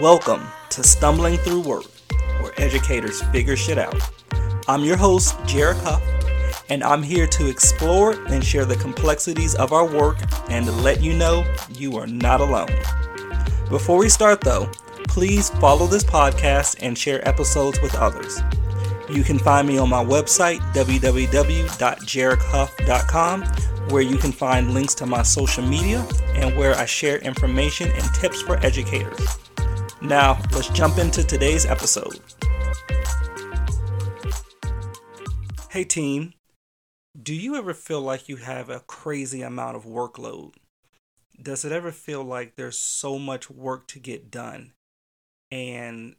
Welcome to Stumbling Through Work, where educators figure shit out. I'm your host, Jarek Huff, and I'm here to explore and share the complexities of our work and let you know you are not alone. Before we start, though, please follow this podcast and share episodes with others. You can find me on my website, www.jarekhuff.com, where you can find links to my social media and where I share information and tips for educators. Now, let's jump into today's episode. Hey, team. Do you ever feel like you have a crazy amount of workload? Does it ever feel like there's so much work to get done? And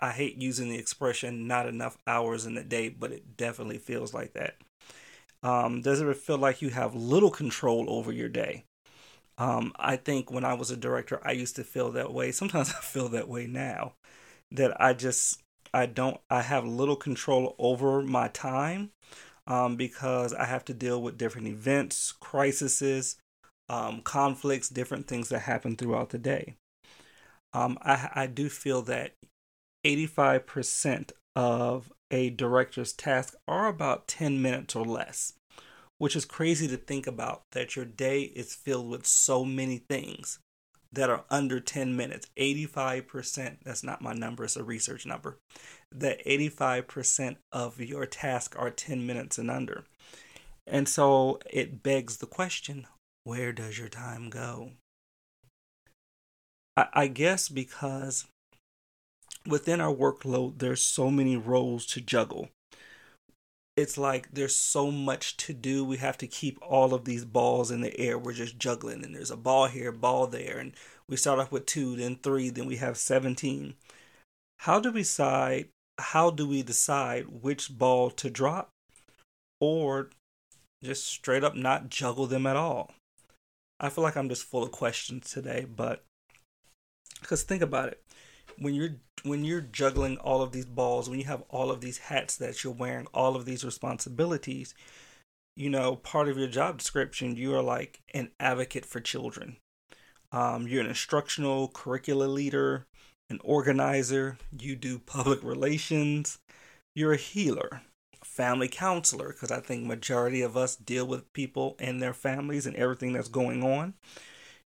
I hate using the expression not enough hours in the day, but it definitely feels like that. Um, does it ever feel like you have little control over your day? Um, I think when I was a director, I used to feel that way. Sometimes I feel that way now that I just, I don't, I have little control over my time um, because I have to deal with different events, crises, um, conflicts, different things that happen throughout the day. Um, I, I do feel that 85% of a director's tasks are about 10 minutes or less, which is crazy to think about that your day is filled with so many things that are under 10 minutes. 85%, that's not my number, it's a research number, that 85% of your tasks are 10 minutes and under. And so it begs the question where does your time go? I, I guess because within our workload, there's so many roles to juggle. It's like there's so much to do. We have to keep all of these balls in the air. We're just juggling, and there's a ball here, ball there, and we start off with two, then three, then we have 17. How do we decide? How do we decide which ball to drop, or just straight up not juggle them at all? I feel like I'm just full of questions today, but because think about it when you're when you're juggling all of these balls, when you have all of these hats that you're wearing, all of these responsibilities, you know, part of your job description, you are like an advocate for children. Um, you're an instructional curricula leader, an organizer, you do public relations, you're a healer, family counselor, because I think majority of us deal with people and their families and everything that's going on.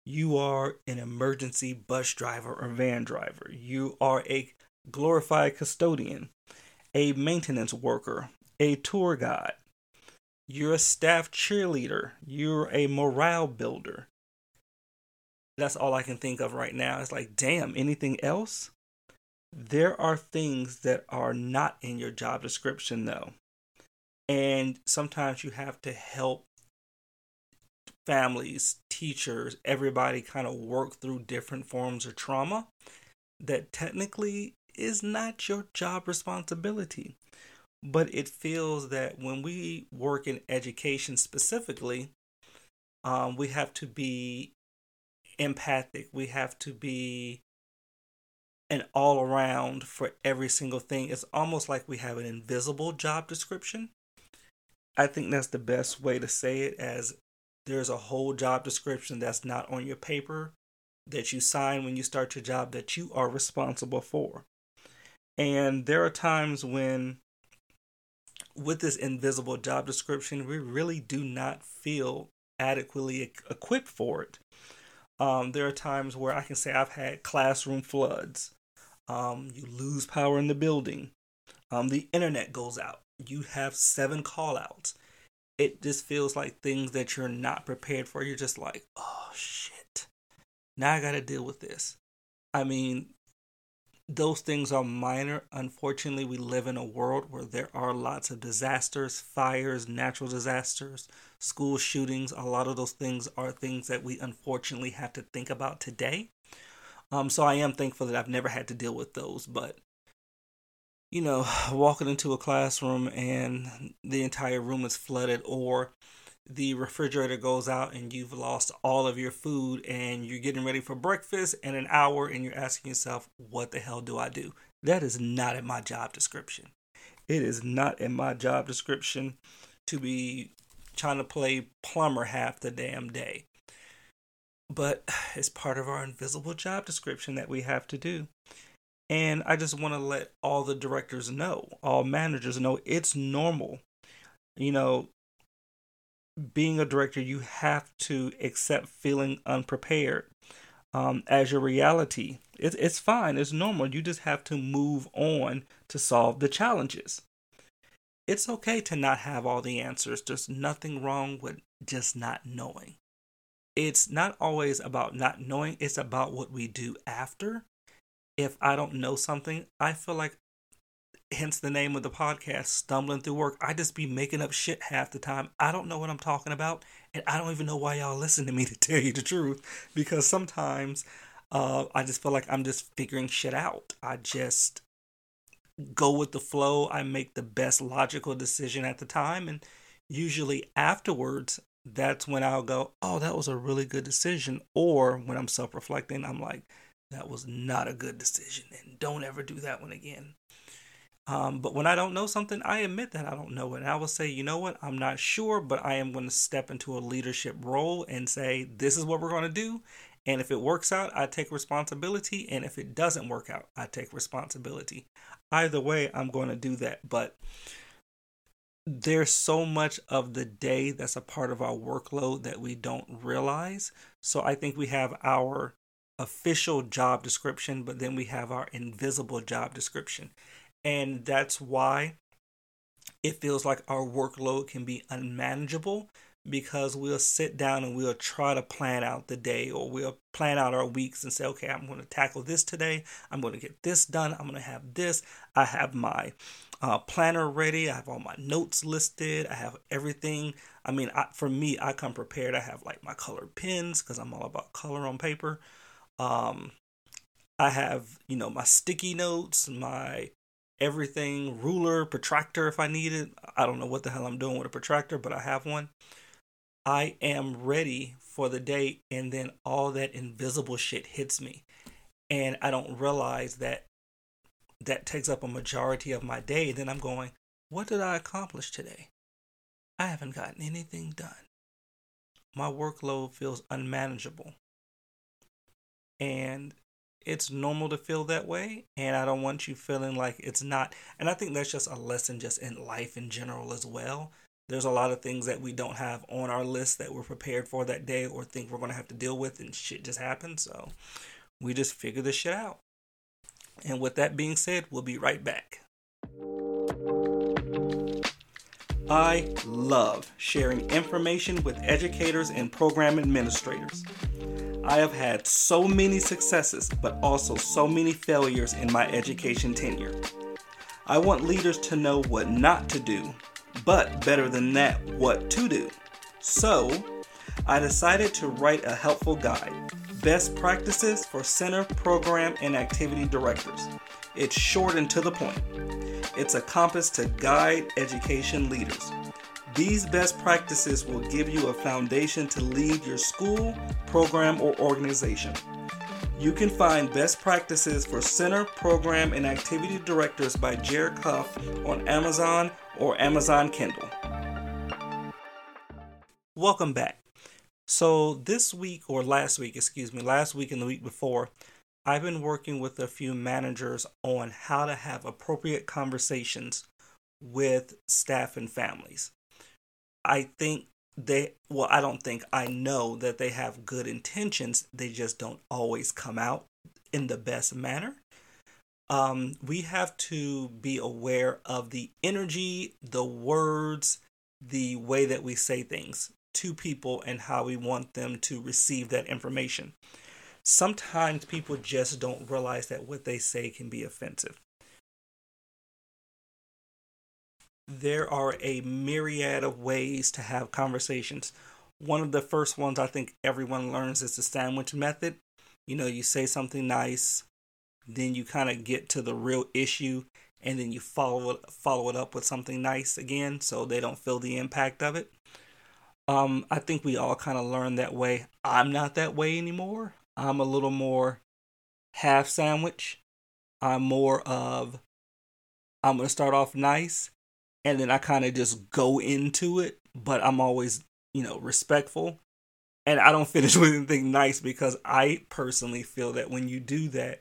You are an emergency bus driver or van driver. You are a glorified custodian, a maintenance worker, a tour guide. You're a staff cheerleader. You're a morale builder. That's all I can think of right now. It's like, damn, anything else? There are things that are not in your job description, though. And sometimes you have to help families, teachers, everybody kind of work through different forms of trauma that technically is not your job responsibility. But it feels that when we work in education specifically, um, we have to be empathic. We have to be an all around for every single thing. It's almost like we have an invisible job description. I think that's the best way to say it as there's a whole job description that's not on your paper that you sign when you start your job that you are responsible for. And there are times when, with this invisible job description, we really do not feel adequately equipped for it. Um, there are times where I can say I've had classroom floods. Um, you lose power in the building. Um, the internet goes out. You have seven callouts it just feels like things that you're not prepared for. You're just like, oh shit. Now I got to deal with this. I mean, those things are minor. Unfortunately, we live in a world where there are lots of disasters, fires, natural disasters, school shootings. A lot of those things are things that we unfortunately have to think about today. Um, so I am thankful that I've never had to deal with those, but you know, walking into a classroom and the entire room is flooded, or the refrigerator goes out and you've lost all of your food and you're getting ready for breakfast in an hour and you're asking yourself, what the hell do I do? That is not in my job description. It is not in my job description to be trying to play plumber half the damn day. but it's part of our invisible job description that we have to do. And I just want to let all the directors know, all managers know it's normal. You know, being a director, you have to accept feeling unprepared um, as your reality. It's it's fine. It's normal. You just have to move on to solve the challenges. It's okay to not have all the answers. There's nothing wrong with just not knowing. It's not always about not knowing, it's about what we do after. If I don't know something, I feel like hence the name of the podcast, Stumbling Through Work. I just be making up shit half the time. I don't know what I'm talking about, and I don't even know why y'all listen to me to tell you the truth. Because sometimes uh, I just feel like I'm just figuring shit out. I just go with the flow. I make the best logical decision at the time, and usually afterwards, that's when I'll go, "Oh, that was a really good decision." Or when I'm self-reflecting, I'm like, "That was not a good decision, and don't ever do that one again." Um, but when I don't know something, I admit that I don't know it. And I will say, you know what, I'm not sure, but I am going to step into a leadership role and say, this is what we're going to do. And if it works out, I take responsibility. And if it doesn't work out, I take responsibility. Either way, I'm going to do that. But there's so much of the day that's a part of our workload that we don't realize. So I think we have our official job description, but then we have our invisible job description. And that's why it feels like our workload can be unmanageable because we'll sit down and we'll try to plan out the day or we'll plan out our weeks and say, okay, I'm going to tackle this today. I'm going to get this done. I'm going to have this. I have my uh, planner ready. I have all my notes listed. I have everything. I mean, I, for me, I come prepared. I have like my colored pens because I'm all about color on paper. Um, I have, you know, my sticky notes, my everything ruler, protractor if I need it. I don't know what the hell I'm doing with a protractor, but I have one. I am ready for the day, and then all that invisible shit hits me. And I don't realize that that takes up a majority of my day. Then I'm going, what did I accomplish today? I haven't gotten anything done. My workload feels unmanageable. And it's normal to feel that way and i don't want you feeling like it's not and i think that's just a lesson just in life in general as well. There's a lot of things that we don't have on our list that we're prepared for that day or think we're going to have to deal with and shit just happens so we just figure this shit out. And with that being said we'll be right back. I love sharing information with educators and program administrators. I have had so many successes, but also so many failures in my education tenure. I want leaders to know what not to do, but better than that, what to do. So, I decided to write a helpful guide Best Practices for Center, Program, and Activity Directors. It's short and to the point. It's a compass to guide education leaders. These best practices will give you a foundation to lead your school, program, or organization. You can find best practices for center, program, and activity directors by Jarek Huff on Amazon or Amazon Kindle. Welcome back. So, this week, or last week, excuse me, last week and the week before, I've been working with a few managers on how to have appropriate conversations with staff and families. I think they well I don't think I know that they have good intentions. They just don't always come out in the best manner. Um we have to be aware of the energy the words the way that we say things to people and how we want them to receive that information. Sometimes people just don't realize that what they say can be offensive there are a myriad of ways to have conversations. One of the first ones I think everyone learns is the sandwich method. You know, you say something nice, then you kind of get to the real issue, and then you follow it follow it up with something nice again, so they don't feel the impact of it. Um, I think we all kind of learn that way. I'm not that way anymore. I'm a little more half sandwich. I'm more of I'm gonna start off nice and then I kind of just go into it, but I'm always, you know, respectful. and I don't finish with anything nice because I personally feel that when you do that,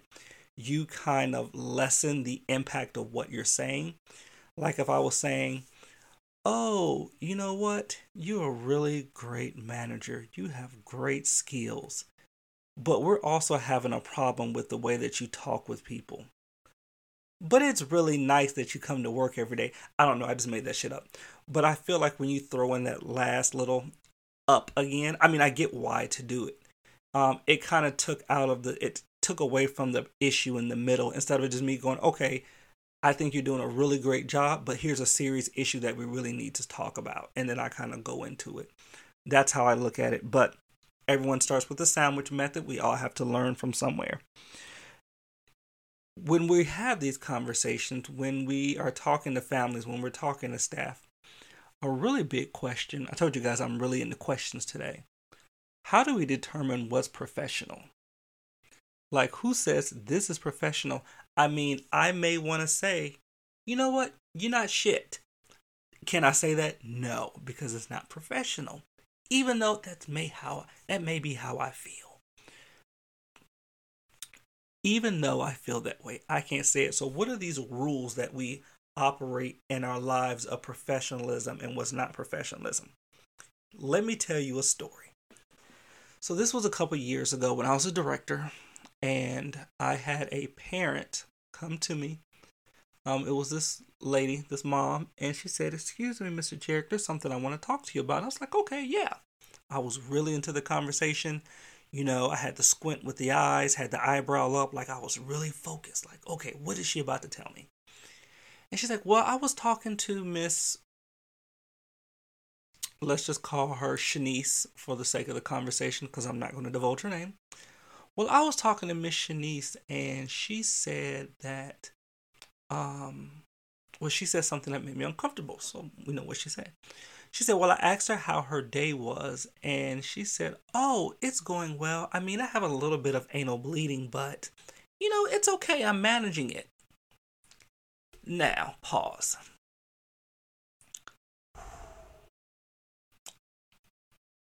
you kind of lessen the impact of what you're saying. Like if I was saying, Oh, you know what? You're a really great manager. You have great skills. But we're also having a problem with the way that you talk with people. But it's really nice that you come to work every day. I don't know, I just made that shit up. But I feel like when you throw in that last little up again, I mean, I get why to do it. Um, it kind of took out of the, it took away from the issue in the middle instead of just me going, okay, I think you're doing a really great job, but here's a serious issue that we really need to talk about. And then I kind of go into it. That's how I look at it. But everyone starts with the sandwich method. We all have to learn from somewhere. When we have these conversations, when we are talking to families, when we're talking to staff, a really big question I told you guys I'm really into questions today. How do we determine what's professional? Like, who says this is professional? I mean, I may want to say, you know what? You're not shit. Can I say that? No, because it's not professional. Even though that's may how that may be how I feel. Even though I feel that way, I can't say it. So what are these rules that we operate in our lives of professionalism and what's not professionalism? Let me tell you a story. So this was a couple years ago when I was a director and I had a parent come to me. Um, it was this lady, this mom, and she said, "Excuse me, Mr. Jarek, there's something I want to talk to you about." I was like, "Okay, yeah." I was really into the conversation. You know, I had to squint with the eyes, had the eyebrow up, like I was really focused. Like, okay, what is she about to tell me? And she's like, "Well, I was talking to Miss let's just call her Shanice for the sake of the conversation because I'm not going to divulge her name. Well, I was talking to Miss Shanice, and she said that, um, well, she said something that made me uncomfortable. So we know what she said. She said, Well, I asked her how her day was, and she said, Oh, it's going well. I mean, I have a little bit of anal bleeding, but, you know, it's okay. I'm managing it. Now, pause.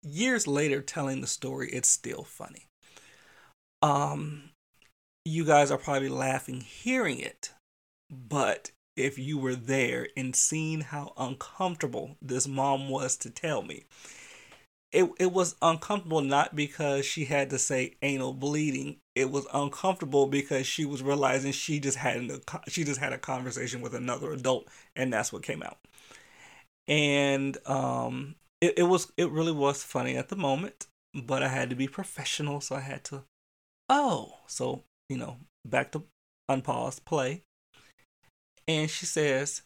Years later, telling the story, it's still funny. Um, you guys are probably laughing hearing it, but if you were there and seen how uncomfortable this mom was to tell me, it it was uncomfortable not because she had to say anal bleeding. It was uncomfortable because she was realizing she just had a she just had a conversation with another adult, and that's what came out. And um, it, it was it really was funny at the moment, but I had to be professional, so I had to oh, so, you know, back to unpause, play. And she says,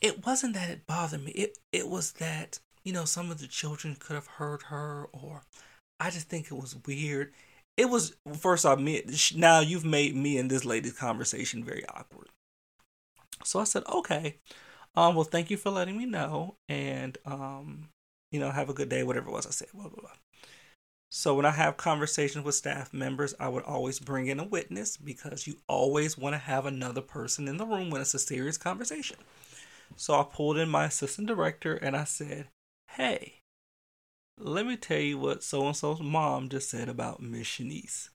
it wasn't that it bothered me. It it was that, you know, some of the children could have heard her or I just think it was weird. It was first off me now you've made me and this lady's conversation very awkward. So I said, "Okay. Um well, thank you for letting me know and um you know, have a good day whatever it was I said." Blah blah blah. So when I have conversations with staff members, I would always bring in a witness because you always want to have another person in the room when it's a serious conversation. So I pulled in my assistant director and I said, Hey, let me tell you what so and so's mom just said about Miss Shanice.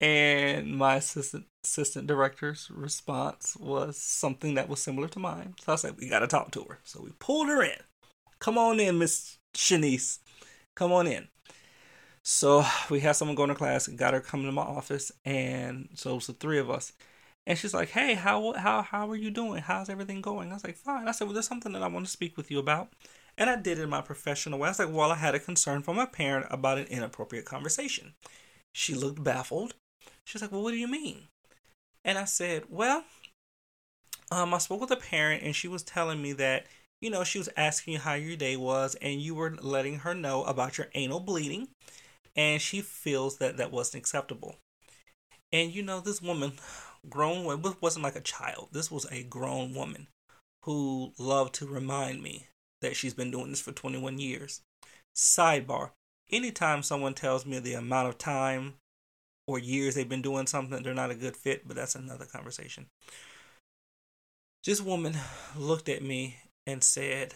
And my assistant assistant director's response was something that was similar to mine. So I said, We gotta talk to her. So we pulled her in. Come on in, Miss Shanice. Come on in. So we had someone going to class, got her coming to my office, and so it was the three of us. And she's like, "Hey, how how how are you doing? How's everything going?" I was like, "Fine." I said, "Well, there's something that I want to speak with you about," and I did it in my professional way. I was like, "Well, I had a concern from a parent about an inappropriate conversation." She looked baffled. She's like, "Well, what do you mean?" And I said, "Well, um, I spoke with a parent, and she was telling me that." You know, she was asking you how your day was, and you were letting her know about your anal bleeding and she feels that that wasn't acceptable. And you know, this woman, grown, wasn't like a child. This was a grown woman who loved to remind me that she's been doing this for 21 years. Sidebar: Anytime someone tells me the amount of time or years they've been doing something, they're not a good fit. But that's another conversation. This woman looked at me and said,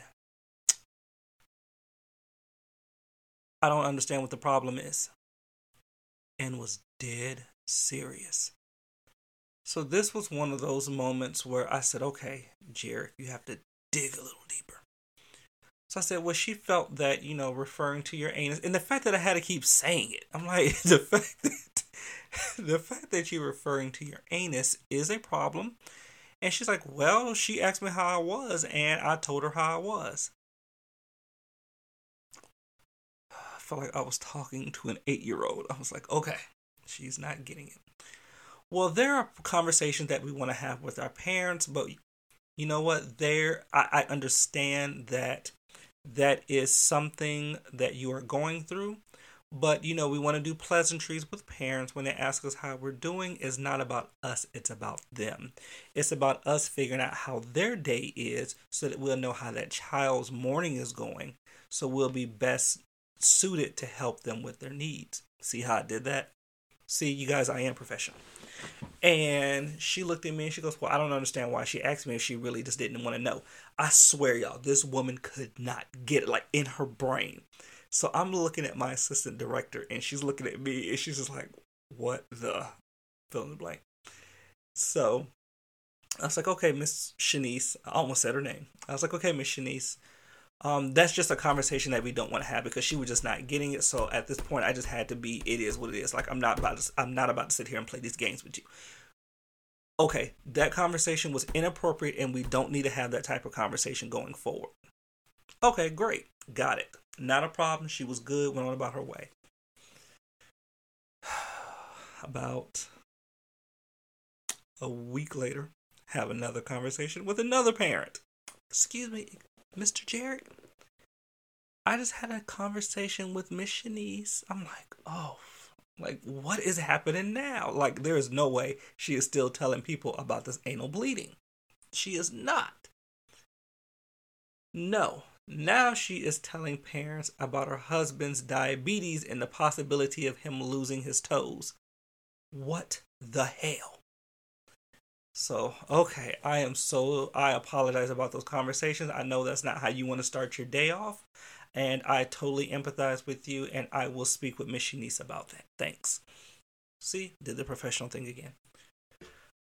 I don't understand what the problem is. And was dead serious. So this was one of those moments where I said, okay, Jarek, you have to dig a little deeper. So I said, well, she felt that, you know, referring to your anus and the fact that I had to keep saying it. I'm like, the fact that the fact that you're referring to your anus is a problem. And she's like, well, she asked me how I was, and I told her how I was. Felt like I was talking to an eight year old. I was like, okay, she's not getting it. Well, there are conversations that we want to have with our parents, but you know what? There, I, I understand that that is something that you are going through. But you know, we want to do pleasantries with parents when they ask us how we're doing. It's not about us, it's about them. It's about us figuring out how their day is so that we'll know how that child's morning is going. So we'll be best suited to help them with their needs. See how I did that? See, you guys, I am professional. And she looked at me and she goes, Well, I don't understand why she asked me if she really just didn't want to know. I swear, y'all, this woman could not get it, like in her brain. So I'm looking at my assistant director and she's looking at me and she's just like, What the fill in the blank. So I was like, Okay, Miss Shanice. I almost said her name. I was like, Okay, Miss Shanice. Um, that's just a conversation that we don't want to have because she was just not getting it. So at this point, I just had to be. It is what it is. Like I'm not about to. I'm not about to sit here and play these games with you okay, that conversation was inappropriate and we don't need to have that type of conversation going forward. Okay, great. Got it. Not a problem. She was good, went on about her way. About a week later, have another conversation with another parent. Excuse me, Mr. Jarek. I just had a conversation with Miss Shanice. I'm like, oh, like, what is happening now? Like, there is no way she is still telling people about this anal bleeding. She is not. No. Now she is telling parents about her husband's diabetes and the possibility of him losing his toes. What the hell? So, okay, I am so, I apologize about those conversations. I know that's not how you want to start your day off and I totally empathize with you, and I will speak with Miss Shanice about that. Thanks. See, did the professional thing again.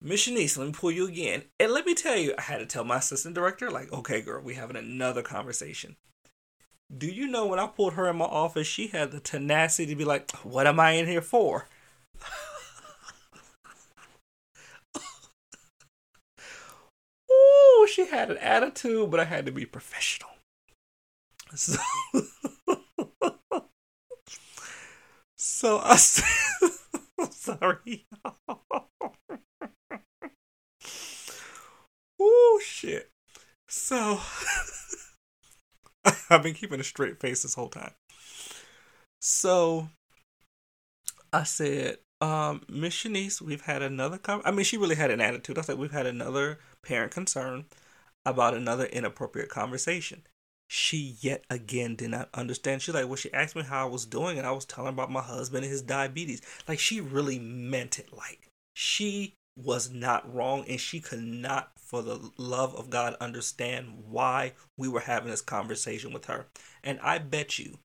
Miss Shanice, let me pull you again. And let me tell you, I had to tell my assistant director, like, okay, girl, we having another conversation. Do you know when I pulled her in my office, she had the tenacity to be like, what am I in here for? She had an attitude, but I had to be professional. So, so I said, sorry. oh shit. So I've been keeping a straight face this whole time. So I said, um, Miss Shanice, we've had another com- I mean, she really had an attitude. I said, we've had another parent concern about another inappropriate conversation she yet again did not understand. She's like, well, she asked me how I was doing, and I was telling about my husband and his diabetes. Like, she really meant it. Like, she was not wrong, and she could not, for the love of God, understand why we were having this conversation with her. And I bet you,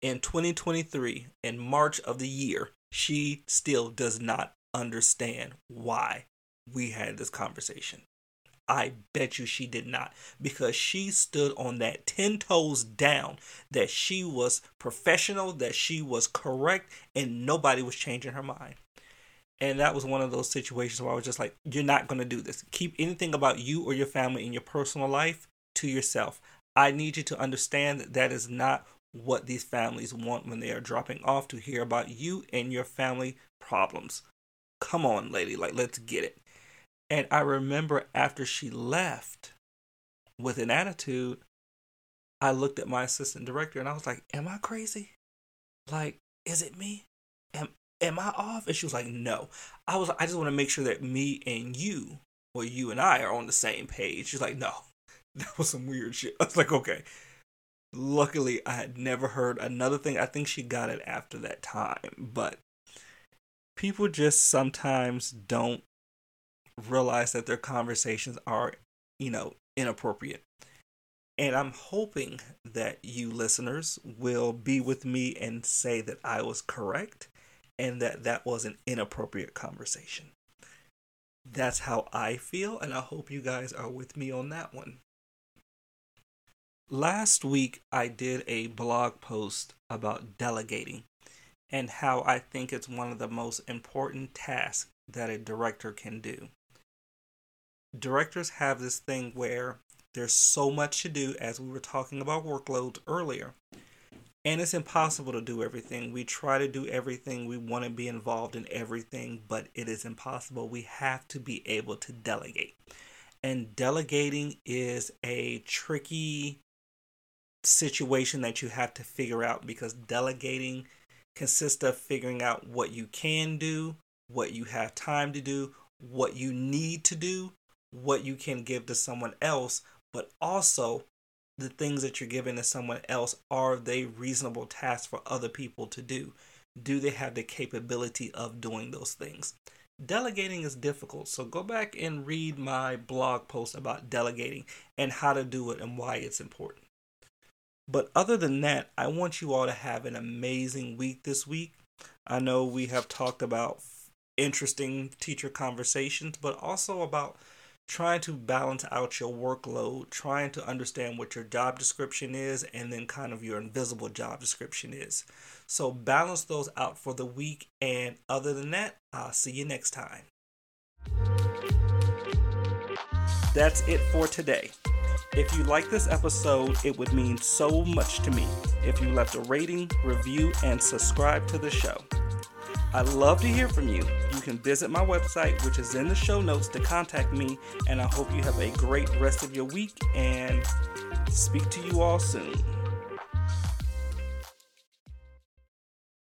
in 2023, in March of the year, she still does not understand why we had this conversation. I bet you she did not because she stood on that 10 toes down that she was professional, that she was correct, and nobody was changing her mind. And that was one of those situations where I was just like, you're not going to do this. Keep anything about you or your family in your personal life to yourself. I need you to understand that that is not what these families want when they are dropping off to hear about you and your family problems. Come on, lady, like let's get it. And I remember after she left with an attitude, I looked at my assistant director and I was like, Am I crazy? Like, is it me? Am am I off? And she was like, No. I was I just want to make sure that me and you, or you and I are on the same page. She's like, No. That was some weird shit. I was like, okay. Luckily I had never heard another thing. I think she got it after that time. But people just sometimes don't realize that their conversations are, you know, inappropriate. And I'm hoping that you listeners will be with me and say that I was correct and that that was an inappropriate conversation. That's how I feel, and I hope you guys are with me on that one. Last week, I did a blog post about delegating and how I think it's one of the most important tasks that a director can do. Directors have this thing where there's so much to do, as we were talking about workloads earlier, and it's impossible to do everything. We try to do everything, we want to be involved in everything, but it is impossible. We have to be able to delegate. And delegating is a tricky situation that you have to figure out because delegating consists of figuring out what you can do, what you have time to do, what you need to do, what you can give to someone else, but also the things that you're giving to someone else are they reasonable tasks for other people to do? Do they have the capability of doing those things? Delegating is difficult, so go back and read my blog post about delegating and how to do it and why it's important. But other than that, I want you all to have an amazing week this week. I know we have talked about interesting teacher conversations, but also about trying to balance out your workload, trying to understand what your job description is, and then kind of your invisible job description is. So balance those out for the week. And other than that, I'll see you next time. That's it for today. If you like this episode, it would mean so much to me if you left a rating, review, and subscribe to the show. I'd love to hear from you. You can visit my website, which is in the show notes, to contact me. And I hope you have a great rest of your week and speak to you all soon.